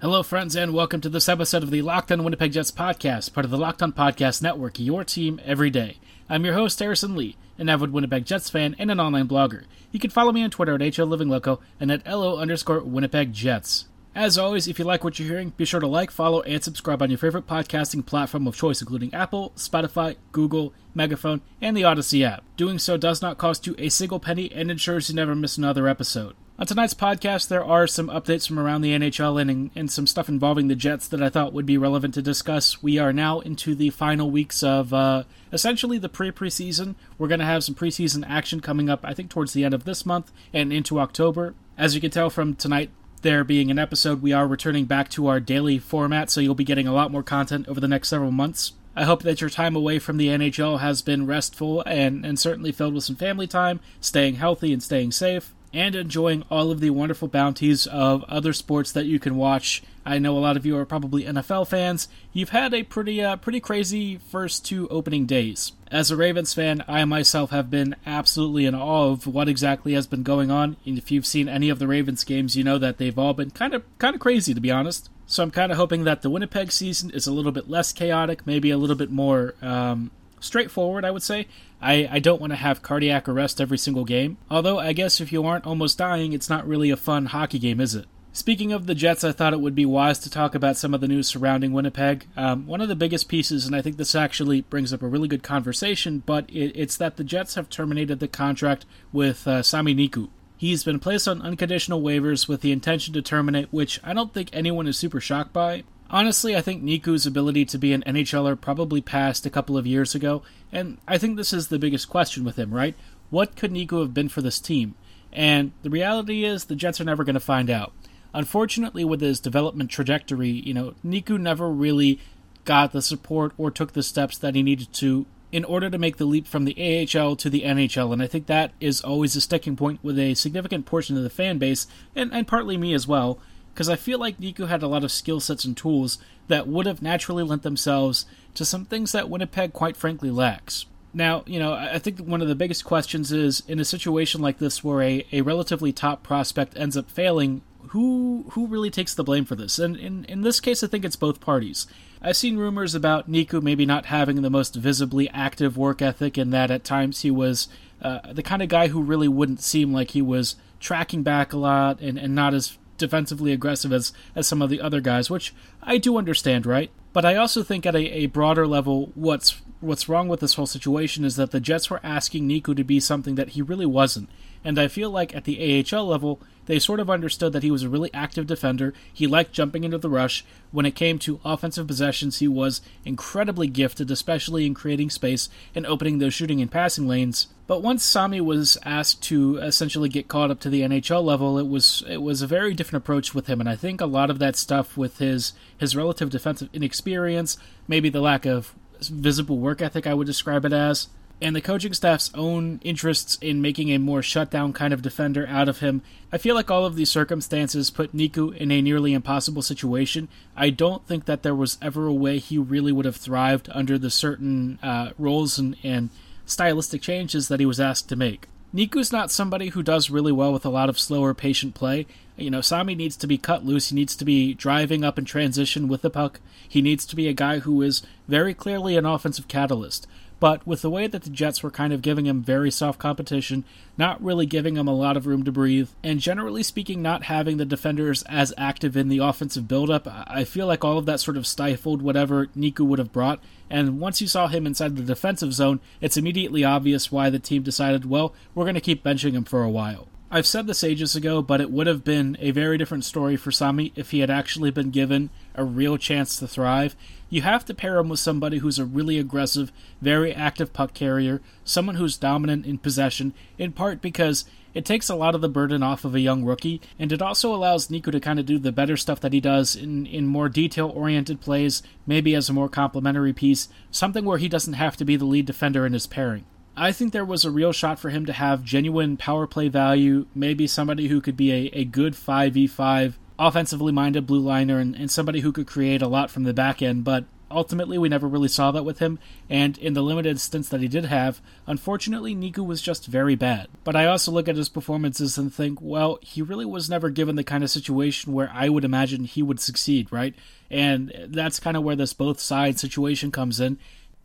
Hello, friends, and welcome to this episode of the Locked On Winnipeg Jets podcast, part of the Locked On Podcast Network, your team every day. I'm your host, Harrison Lee, an avid Winnipeg Jets fan and an online blogger. You can follow me on Twitter at HOLivingLoco and at LO underscore Winnipeg Jets. As always, if you like what you're hearing, be sure to like, follow, and subscribe on your favorite podcasting platform of choice, including Apple, Spotify, Google, Megaphone, and the Odyssey app. Doing so does not cost you a single penny and ensures you never miss another episode. On tonight's podcast, there are some updates from around the NHL and, and some stuff involving the Jets that I thought would be relevant to discuss. We are now into the final weeks of uh, essentially the pre preseason. We're going to have some preseason action coming up, I think, towards the end of this month and into October. As you can tell from tonight, there being an episode, we are returning back to our daily format, so you'll be getting a lot more content over the next several months. I hope that your time away from the NHL has been restful and, and certainly filled with some family time, staying healthy and staying safe and enjoying all of the wonderful bounties of other sports that you can watch. I know a lot of you are probably NFL fans. You've had a pretty uh, pretty crazy first two opening days. As a Ravens fan, I myself have been absolutely in awe of what exactly has been going on. And if you've seen any of the Ravens games, you know that they've all been kind of kind of crazy to be honest. So I'm kind of hoping that the Winnipeg season is a little bit less chaotic, maybe a little bit more um, straightforward, I would say. I, I don't want to have cardiac arrest every single game. Although, I guess if you aren't almost dying, it's not really a fun hockey game, is it? Speaking of the Jets, I thought it would be wise to talk about some of the news surrounding Winnipeg. Um, one of the biggest pieces, and I think this actually brings up a really good conversation, but it, it's that the Jets have terminated the contract with uh, Sami Niku. He's been placed on unconditional waivers with the intention to terminate, which I don't think anyone is super shocked by. Honestly, I think Niku's ability to be an NHLer probably passed a couple of years ago, and I think this is the biggest question with him, right? What could Niku have been for this team? And the reality is, the Jets are never going to find out. Unfortunately, with his development trajectory, you know, Niku never really got the support or took the steps that he needed to in order to make the leap from the AHL to the NHL. And I think that is always a sticking point with a significant portion of the fan base, and, and partly me as well because I feel like Niku had a lot of skill sets and tools that would have naturally lent themselves to some things that Winnipeg, quite frankly, lacks. Now, you know, I think one of the biggest questions is in a situation like this where a, a relatively top prospect ends up failing, who who really takes the blame for this? And in, in this case, I think it's both parties. I've seen rumors about Niku maybe not having the most visibly active work ethic, and that at times he was uh, the kind of guy who really wouldn't seem like he was tracking back a lot and, and not as defensively aggressive as, as some of the other guys, which I do understand, right? But I also think at a, a broader level, what's what's wrong with this whole situation is that the Jets were asking Niku to be something that he really wasn't. And I feel like at the AHL level, they sort of understood that he was a really active defender. He liked jumping into the rush. When it came to offensive possessions, he was incredibly gifted, especially in creating space and opening those shooting and passing lanes. But once Sami was asked to essentially get caught up to the NHL level, it was it was a very different approach with him, and I think a lot of that stuff with his his relative defensive inexperience, maybe the lack of visible work ethic, I would describe it as, and the coaching staff's own interests in making a more shutdown kind of defender out of him, I feel like all of these circumstances put Niku in a nearly impossible situation. I don't think that there was ever a way he really would have thrived under the certain uh, roles and, and stylistic changes that he was asked to make. Niku's not somebody who does really well with a lot of slower, patient play. You know, Sami needs to be cut loose. He needs to be driving up in transition with the puck. He needs to be a guy who is very clearly an offensive catalyst. But with the way that the Jets were kind of giving him very soft competition, not really giving him a lot of room to breathe, and generally speaking, not having the defenders as active in the offensive buildup, I feel like all of that sort of stifled whatever Niku would have brought. And once you saw him inside the defensive zone, it's immediately obvious why the team decided, well, we're going to keep benching him for a while. I've said this ages ago, but it would have been a very different story for Sami if he had actually been given a real chance to thrive. You have to pair him with somebody who's a really aggressive, very active puck carrier, someone who's dominant in possession, in part because it takes a lot of the burden off of a young rookie, and it also allows Niku to kind of do the better stuff that he does in, in more detail oriented plays, maybe as a more complementary piece, something where he doesn't have to be the lead defender in his pairing. I think there was a real shot for him to have genuine power play value, maybe somebody who could be a, a good 5v5 offensively minded blue liner and, and somebody who could create a lot from the back end, but ultimately we never really saw that with him, and in the limited stints that he did have, unfortunately Niku was just very bad. But I also look at his performances and think, well, he really was never given the kind of situation where I would imagine he would succeed, right? And that's kind of where this both sides situation comes in.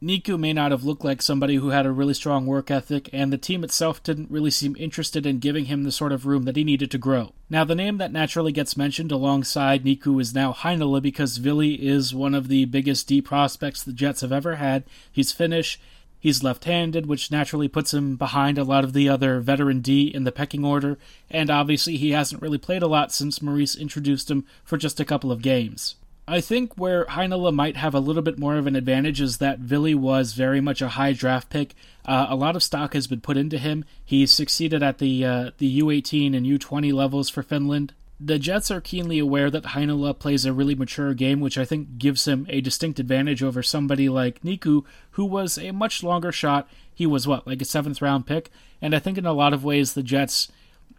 Niku may not have looked like somebody who had a really strong work ethic, and the team itself didn't really seem interested in giving him the sort of room that he needed to grow. Now, the name that naturally gets mentioned alongside Niku is now Heinola because Vili is one of the biggest D prospects the Jets have ever had. He's Finnish, he's left handed, which naturally puts him behind a lot of the other veteran D in the pecking order, and obviously he hasn't really played a lot since Maurice introduced him for just a couple of games. I think where Heinola might have a little bit more of an advantage is that Vili was very much a high draft pick. Uh, a lot of stock has been put into him. He's succeeded at the uh, the U18 and U20 levels for Finland. The Jets are keenly aware that Heinola plays a really mature game, which I think gives him a distinct advantage over somebody like Niku, who was a much longer shot. He was what, like a seventh round pick? And I think in a lot of ways the Jets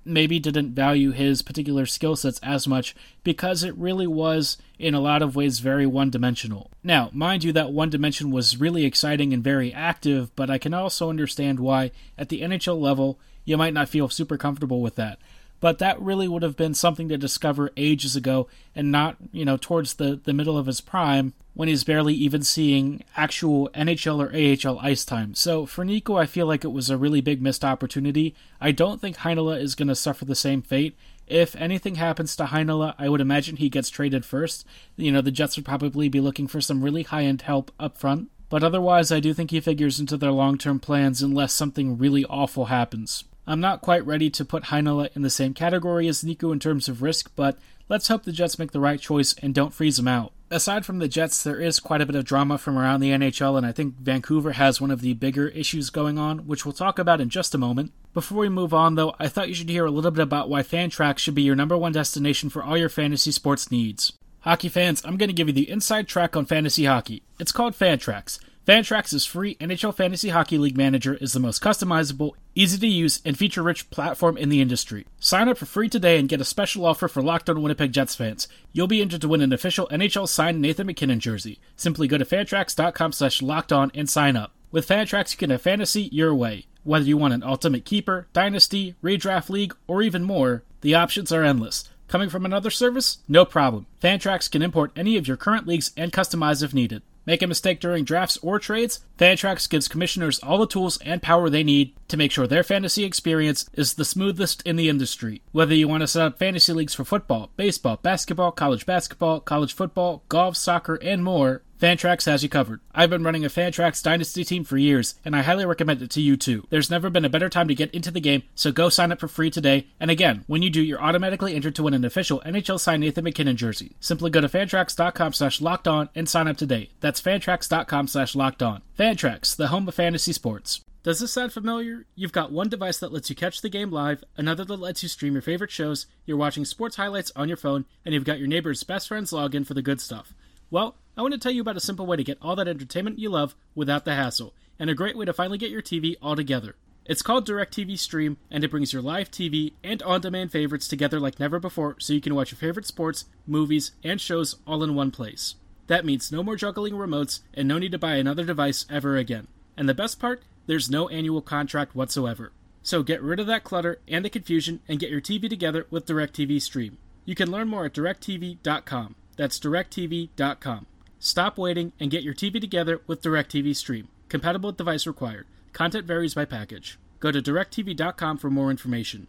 maybe didn't value his particular skill sets as much because it really was, in a lot of ways, very one dimensional. Now, mind you, that one dimension was really exciting and very active, but I can also understand why, at the NHL level, you might not feel super comfortable with that but that really would have been something to discover ages ago and not, you know, towards the, the middle of his prime when he's barely even seeing actual NHL or AHL ice time. So for Niku, I feel like it was a really big missed opportunity. I don't think Heinola is going to suffer the same fate. If anything happens to Heinola, I would imagine he gets traded first. You know, the Jets would probably be looking for some really high end help up front. But otherwise, I do think he figures into their long term plans unless something really awful happens. I'm not quite ready to put Heinola in the same category as Niku in terms of risk, but let's hope the Jets make the right choice and don't freeze him out. Aside from the Jets, there is quite a bit of drama from around the NHL, and I think Vancouver has one of the bigger issues going on, which we'll talk about in just a moment. Before we move on, though, I thought you should hear a little bit about why Fantrax should be your number one destination for all your fantasy sports needs. Hockey fans, I'm going to give you the inside track on fantasy hockey. It's called Fantrax. Fantrax's free NHL Fantasy Hockey League Manager is the most customizable, easy to use, and feature rich platform in the industry. Sign up for free today and get a special offer for Locked On Winnipeg Jets fans. You'll be entered to win an official NHL signed Nathan MacKinnon jersey. Simply go to fantrax.com slash locked on and sign up. With Fantrax, you can have fantasy your way. Whether you want an ultimate keeper, dynasty, redraft league, or even more, the options are endless. Coming from another service? No problem. Fantrax can import any of your current leagues and customize if needed. Make a mistake during drafts or trades? Fantrax gives commissioners all the tools and power they need to make sure their fantasy experience is the smoothest in the industry. Whether you want to set up fantasy leagues for football, baseball, basketball, college basketball, college football, golf, soccer, and more, Fantrax has you covered. I've been running a Fantrax Dynasty team for years, and I highly recommend it to you too. There's never been a better time to get into the game, so go sign up for free today. And again, when you do, you're automatically entered to win an official NHL signed Nathan MacKinnon jersey. Simply go to fantrax.com slash locked on and sign up today. That's fantrax.com slash locked on. Fantrax, the home of fantasy sports. Does this sound familiar? You've got one device that lets you catch the game live, another that lets you stream your favorite shows, you're watching sports highlights on your phone, and you've got your neighbor's best friend's login for the good stuff. Well, I want to tell you about a simple way to get all that entertainment you love without the hassle, and a great way to finally get your TV all together. It's called DirecTV Stream, and it brings your live TV and on demand favorites together like never before so you can watch your favorite sports, movies, and shows all in one place. That means no more juggling remotes and no need to buy another device ever again. And the best part? There's no annual contract whatsoever. So get rid of that clutter and the confusion and get your TV together with DirecTV Stream. You can learn more at directv.com. That's directv.com. Stop waiting and get your TV together with DirecTV Stream. Compatible device required. Content varies by package. Go to directv.com for more information.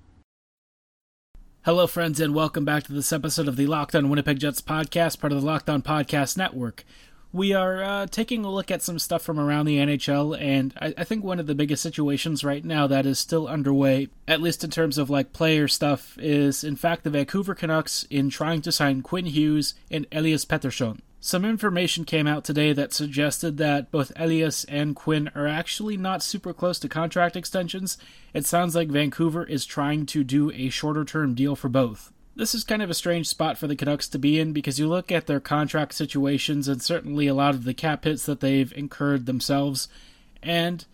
Hello, friends, and welcome back to this episode of the Locked On Winnipeg Jets podcast, part of the Locked On Podcast Network we are uh, taking a look at some stuff from around the NHL, and I, I, think one of the biggest situations right now that is still underway, at least in terms of like player stuff, is in fact the Vancouver Canucks in trying to sign Quinn Hughes and Elias Pettersson. Some information came out today that suggested that both Elias and Quinn are actually not super close to contract extensions. It sounds like Vancouver is trying to do a shorter term deal for both. This is kind of a strange spot for the Canucks to be in because you look at their contract situations and certainly a lot of the cap hits that they've incurred themselves, and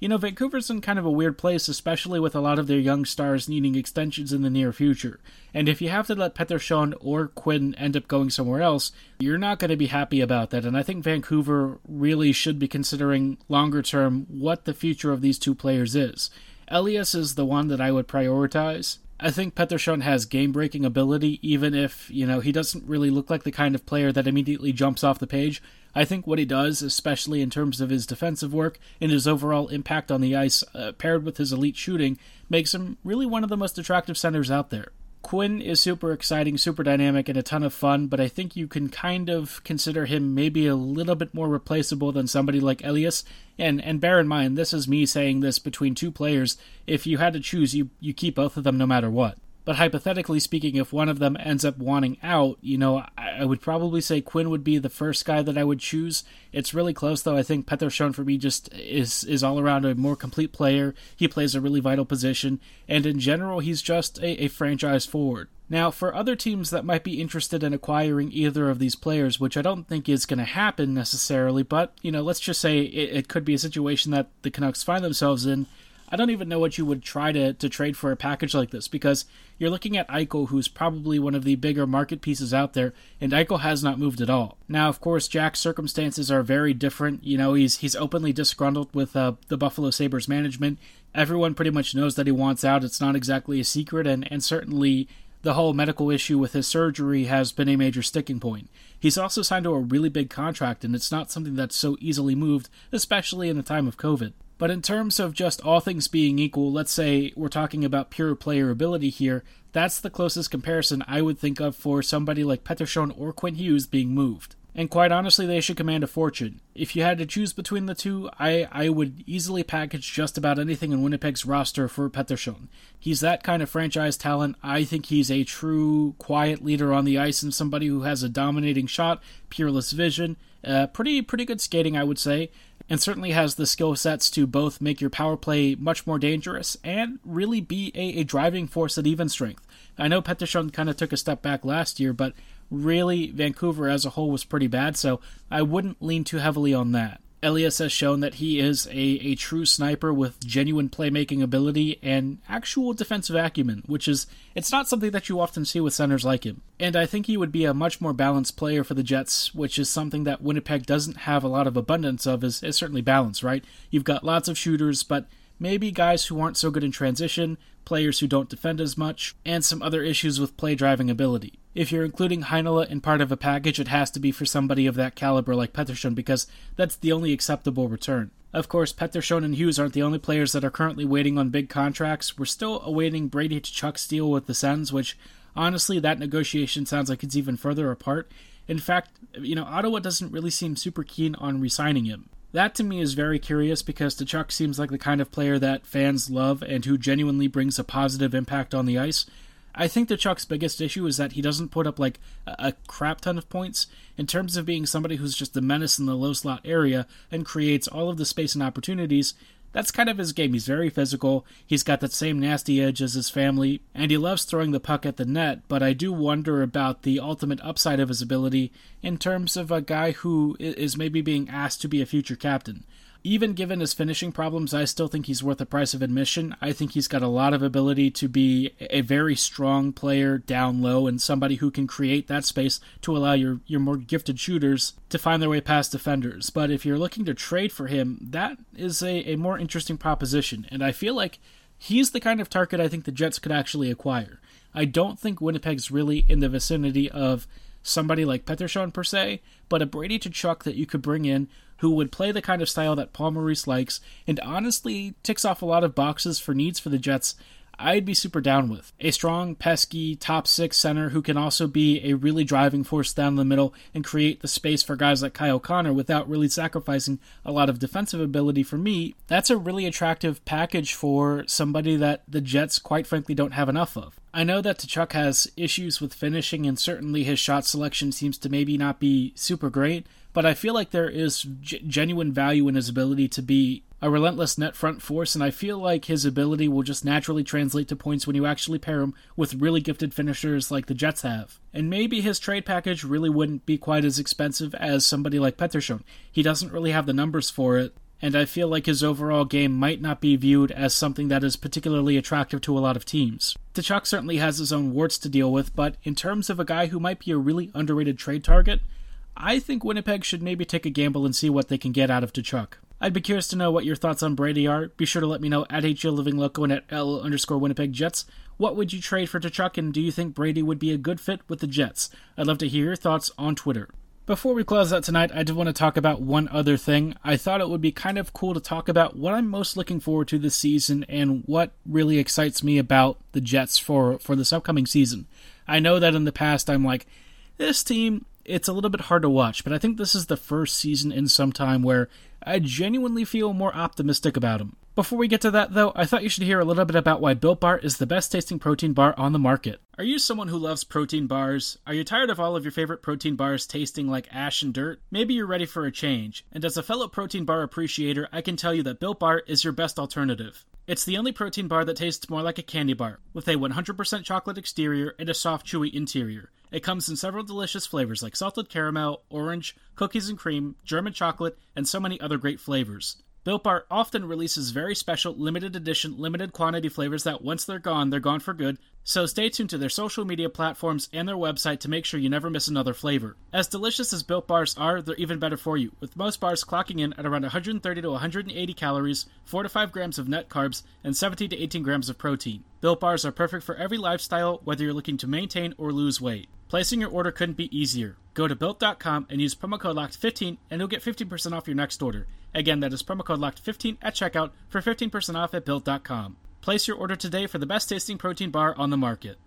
you know, Vancouver's in kind of a weird place, especially with a lot of their young stars needing extensions in the near future. And if you have to let Pettersson or Quinn end up going somewhere else, you're not going to be happy about that. And I think Vancouver really should be considering longer term what the future of these two players is. Elias is the one that I would prioritize. I think Pettersson has game breaking ability, even if, you know, he doesn't really look like the kind of player that immediately jumps off the page. I think what he does, especially in terms of his defensive work and his overall impact on the ice, uh, paired with his elite shooting, makes him really one of the most attractive centers out there. Quinn is super exciting, super dynamic, and a ton of fun, but I think you can kind of consider him maybe a little bit more replaceable than somebody like Elias. And and bear in mind, this is me saying this between two players. If you had to choose, you you keep both of them no matter what. But hypothetically speaking, if one of them ends up wanting out, you know, I, I, would probably say Quinn would be the first guy that I would choose. It's really close, though. I think Pettersson for me just is is all around a more complete player. He plays a really vital position, and in general, he's just a, a franchise forward. Now, for other teams that might be interested in acquiring either of these players, which I don't think is going to happen necessarily, but you know, let's just say it, it could be a situation that the Canucks find themselves in I don't even know what you would try to, to trade for a package like this because you're looking at Eichel, who's probably one of the bigger market pieces out there, and Eichel has not moved at all. Now, of course, Jack's circumstances are very different. You know, he's he's openly disgruntled with uh, the Buffalo Sabres management. Everyone pretty much knows that he wants out. It's not exactly a secret, and, and certainly the whole medical issue with his surgery has been a major sticking point. He's also signed to a really big contract, and it's not something that's so easily moved, especially in a time of COVID. But in terms of just all things being equal, let's say we're talking about pure player ability here, that's the closest comparison I would think of for somebody like Pettersson or Quinn Hughes being moved. And quite honestly, they should command a fortune. If you had to choose between the two, I, I would easily package just about anything in Winnipeg's roster for Pettersson. He's that kind of franchise talent. I think he's a true, quiet leader on the ice and somebody who has a dominating shot, peerless vision, uh, pretty pretty good skating, I would say and certainly has the skill sets to both make your power play much more dangerous and really be a, a driving force at even strength. I know Pettersson kind of took a step back last year, but really Vancouver as a whole was pretty bad, so I wouldn't lean too heavily on that. Elias has shown that he is a, a true sniper with genuine playmaking ability and actual defensive acumen, which is it's not something that you often see with centers like him. And I think he would be a much more balanced player for the Jets, which is something that Winnipeg doesn't have a lot of abundance of is, is certainly balance, right? You've got lots of shooters, but maybe guys who aren't so good in transition, players who don't defend as much, and some other issues with play driving ability. If you're including Heinola in part of a package, it has to be for somebody of that caliber like Pettersson because that's the only acceptable return. Of course, Pettersson and Hughes aren't the only players that are currently waiting on big contracts. We're still awaiting Brady Tkachuk's deal with the Sens, which honestly, that negotiation sounds like it's even further apart. In fact, you know, Ottawa doesn't really seem super keen on re signing him. That to me is very curious because Tkachuk seems like the kind of player that fans love and who genuinely brings a positive impact on the ice. I think Tkachuk's biggest issue is that he doesn't put up like a, crap ton of points in terms of being somebody who's just a menace in the low slot area and creates all of the space and opportunities that's kind of his game. He's very physical. He's got that same nasty edge as his family, and he loves throwing the puck at the net. But I do wonder about the ultimate upside of his ability in terms of a guy who is maybe being asked to be a future captain. Even given his finishing problems, I still think he's worth the price of admission. I think he's got a lot of ability to be a very strong player down low and somebody who can create that space to allow your, your more gifted shooters to find their way past defenders. But if you're looking to trade for him, that is a, a more interesting proposition. And I feel like he's the kind of target I think the Jets could actually acquire. I don't think Winnipeg's really in the vicinity of somebody like Pettersson per se, but a Brady Tkachuk that you could bring in who would play the kind of style that Paul Maurice likes and honestly ticks off a lot of boxes for needs for the Jets. I'd be super down with. A strong, pesky, top six center who can also be a really driving force down the middle and create the space for guys like Kyle Connor without really sacrificing a lot of defensive ability for me, that's a really attractive package for somebody that the Jets, quite frankly, don't have enough of. I know that Tkachuk has issues with finishing, and certainly his shot selection seems to maybe not be super great, but I feel like there is g- genuine value in his ability to be a relentless net front force, and I feel like his ability will just naturally translate to points when you actually pair him with really gifted finishers like the Jets have. And maybe his trade package really wouldn't be quite as expensive as somebody like Pettersson. He doesn't really have the numbers for it, and I feel like his overall game might not be viewed as something that is particularly attractive to a lot of teams. Tkachuk certainly has his own warts to deal with, but in terms of a guy who might be a really underrated trade target, I think Winnipeg should maybe take a gamble and see what they can get out of Tkachuk. I'd be curious to know what your thoughts on Brady are. Be sure to let me know at HL Living Loco and at L underscore Winnipeg Jets. What would you trade for Tkachuk, and do you think Brady would be a good fit with the Jets? I'd love to hear your thoughts on Twitter. Before we close out tonight, I did want to talk about one other thing. I thought it would be kind of cool to talk about what I'm most looking forward to this season and what really excites me about the Jets for, for this upcoming season. I know that in the past I'm like, this team, it's a little bit hard to watch, but I think this is the first season in some time where I genuinely feel more optimistic about him. Before we get to that, though, I thought you should hear a little bit about why Built Bar is the best tasting protein bar on the market. Are you someone who loves protein bars? Are you tired of all of your favorite protein bars tasting like ash and dirt? Maybe you're ready for a change. And as a fellow protein bar appreciator, I can tell you that Built Bar is your best alternative. It's the only protein bar that tastes more like a candy bar, with a 100% chocolate exterior and a soft, chewy interior. It comes in several delicious flavors like salted caramel, orange, cookies and cream, German chocolate, and so many other great flavors. Built Bar often releases very special, limited edition, limited quantity flavors that once they're gone, they're gone for good, so stay tuned to their social media platforms and their website to make sure you never miss another flavor. As delicious as Built Bars are, they're even better for you, with most bars clocking in at around 130 to 180 calories, 4 to 5 grams of net carbs, and 17 to 18 grams of protein. Built Bars are perfect for every lifestyle, whether you're looking to maintain or lose weight. Placing your order couldn't be easier. Go to built.com and use promo code LOCKED15 and you'll get 15% off your next order. Again, that is promo code LOCKED15 at checkout for 15% off at built.com. Place your order today for the best tasting protein bar on the market.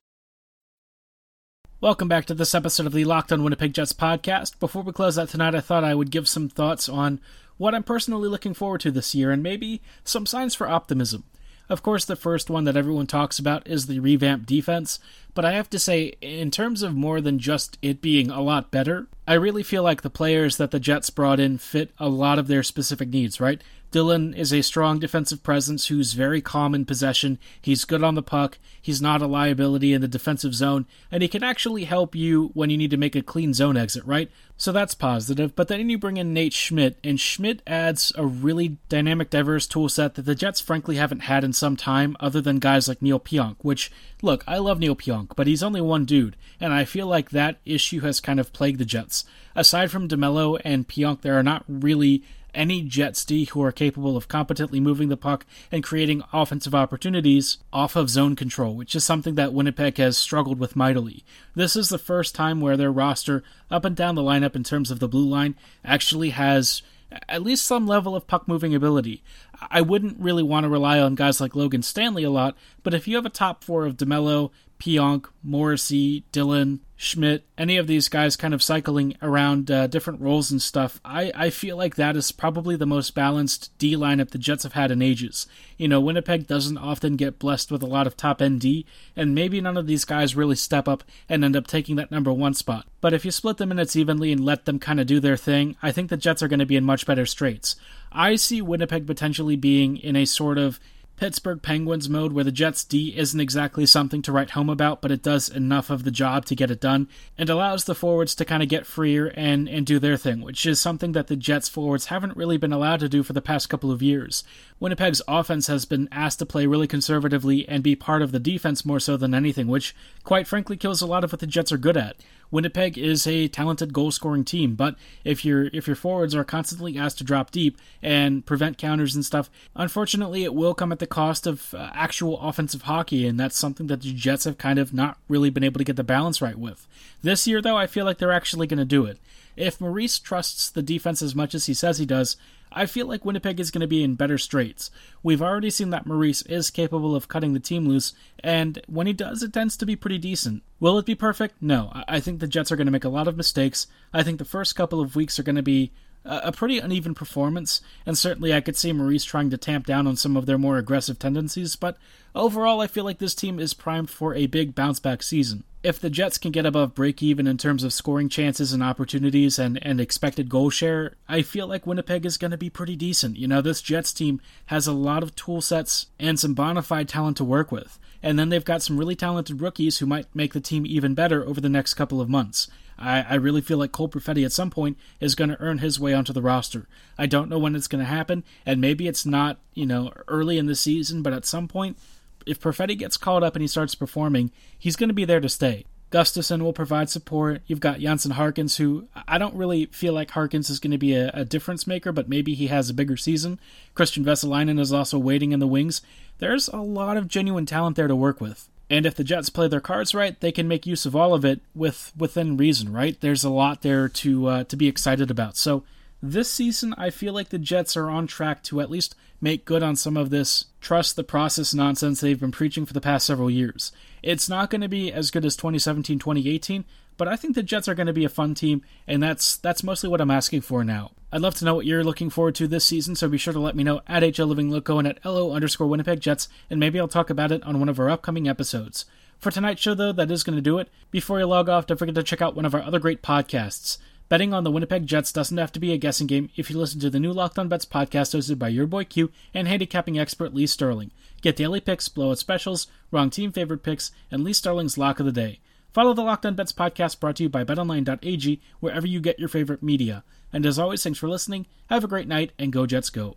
Welcome back to this episode of the Locked on Winnipeg Jets podcast. Before we close out tonight, I thought I would give some thoughts on what I'm personally looking forward to this year and maybe some signs for optimism. Of course, the first one that everyone talks about is the revamped defense, but I have to say, in terms of more than just it being a lot better, I really feel like the players that the Jets brought in fit a lot of their specific needs, right? Dillon is a strong defensive presence who's very calm in possession. He's good on the puck. He's not a liability in the defensive zone, and he can actually help you when you need to make a clean zone exit, right? So that's positive. But then you bring in Nate Schmidt, and Schmidt adds a really dynamic, diverse tool set that the Jets frankly haven't had in some time, other than guys like Neal Pionk, which, look, I love Neal Pionk, but he's only one dude, and I feel like that issue has kind of plagued the Jets. Aside from DeMelo and Pionk, there are not really any Jets D who are capable of competently moving the puck and creating offensive opportunities off of zone control, which is something that Winnipeg has struggled with mightily. This is the first time where their roster, up and down the lineup in terms of the blue line, actually has at least some level of puck moving ability. I wouldn't really want to rely on guys like Logan Stanley a lot, but if you have a top four of DeMelo, Pionk, Morrissey, Dillon, Schmidt, any of these guys kind of cycling around uh, different roles and stuff, I, I feel like that is probably the most balanced D lineup the Jets have had in ages. You know, Winnipeg doesn't often get blessed with a lot of top end D, and maybe none of these guys really step up and end up taking that number one spot. But if you split the minutes evenly and let them kind of do their thing, I think the Jets are going to be in much better straits. I see Winnipeg potentially being in a sort of Pittsburgh Penguins mode where the Jets D isn't exactly something to write home about, but it does enough of the job to get it done and allows the forwards to kind of get freer and, and do their thing, which is something that the Jets forwards haven't really been allowed to do for the past couple of years. Winnipeg's offense has been asked to play really conservatively and be part of the defense more so than anything, which quite frankly kills a lot of what the Jets are good at. Winnipeg is a talented goal scoring team, but if your if your forwards are constantly asked to drop deep and prevent counters and stuff, unfortunately it will come at the cost of uh, actual offensive hockey, and that's something that the Jets have kind of not really been able to get the balance right with. This year, though, I feel like they're actually going to do it. If Maurice trusts the defense as much as he says he does, I feel like Winnipeg is going to be in better straits. We've already seen that Maurice is capable of cutting the team loose, and when he does, it tends to be pretty decent. Will it be perfect? No. I think the Jets are going to make a lot of mistakes. I think the first couple of weeks are going to be a pretty uneven performance, and certainly I could see Maurice trying to tamp down on some of their more aggressive tendencies, but overall I feel like this team is primed for a big bounce back season. If the Jets can get above break even in terms of scoring chances and opportunities and, and expected goal share, I feel like Winnipeg is going to be pretty decent. You know, this Jets team has a lot of tool sets and some bona fide talent to work with. And then they've got some really talented rookies who might make the team even better over the next couple of months. I, I really feel like Cole Perfetti at some point is going to earn his way onto the roster. I don't know when it's going to happen, and maybe it's not, you know, early in the season, but at some point, if Perfetti gets called up and he starts performing, he's going to be there to stay. Gustafsson will provide support. You've got Jansen Harkins, who I don't really feel like Harkins is going to be a, a, difference maker, but maybe he has a bigger season. Kristian Vesalainen is also waiting in the wings. There's a lot of genuine talent there to work with. And if the Jets play their cards right, they can make use of all of it with within reason, right? There's a lot there to uh, to be excited about. So this season, I feel like the Jets are on track to at least make good on some of this trust the process nonsense they've been preaching for the past several years. It's not going to be as good as 2017 2018, but I think the Jets are going to be a fun team, and that's that's mostly what I'm asking for now. I'd love to know what you're looking forward to this season, so be sure to let me know at HLLivingLoco and at LO underscore Winnipeg Jets, and maybe I'll talk about it on one of our upcoming episodes. For tonight's show, though, that is going to do it. Before you log off, don't forget to check out one of our other great podcasts. Betting on the Winnipeg Jets doesn't have to be a guessing game if you listen to the new Locked On Bets podcast hosted by your boy Q and handicapping expert Lee Sterling. Get daily picks, blowout specials, wrong team favorite picks, and Lee Sterling's lock of the day. Follow the Locked On Bets podcast brought to you by BetOnline.ag wherever you get your favorite media. And as always, thanks for listening. Have a great night and go Jets go.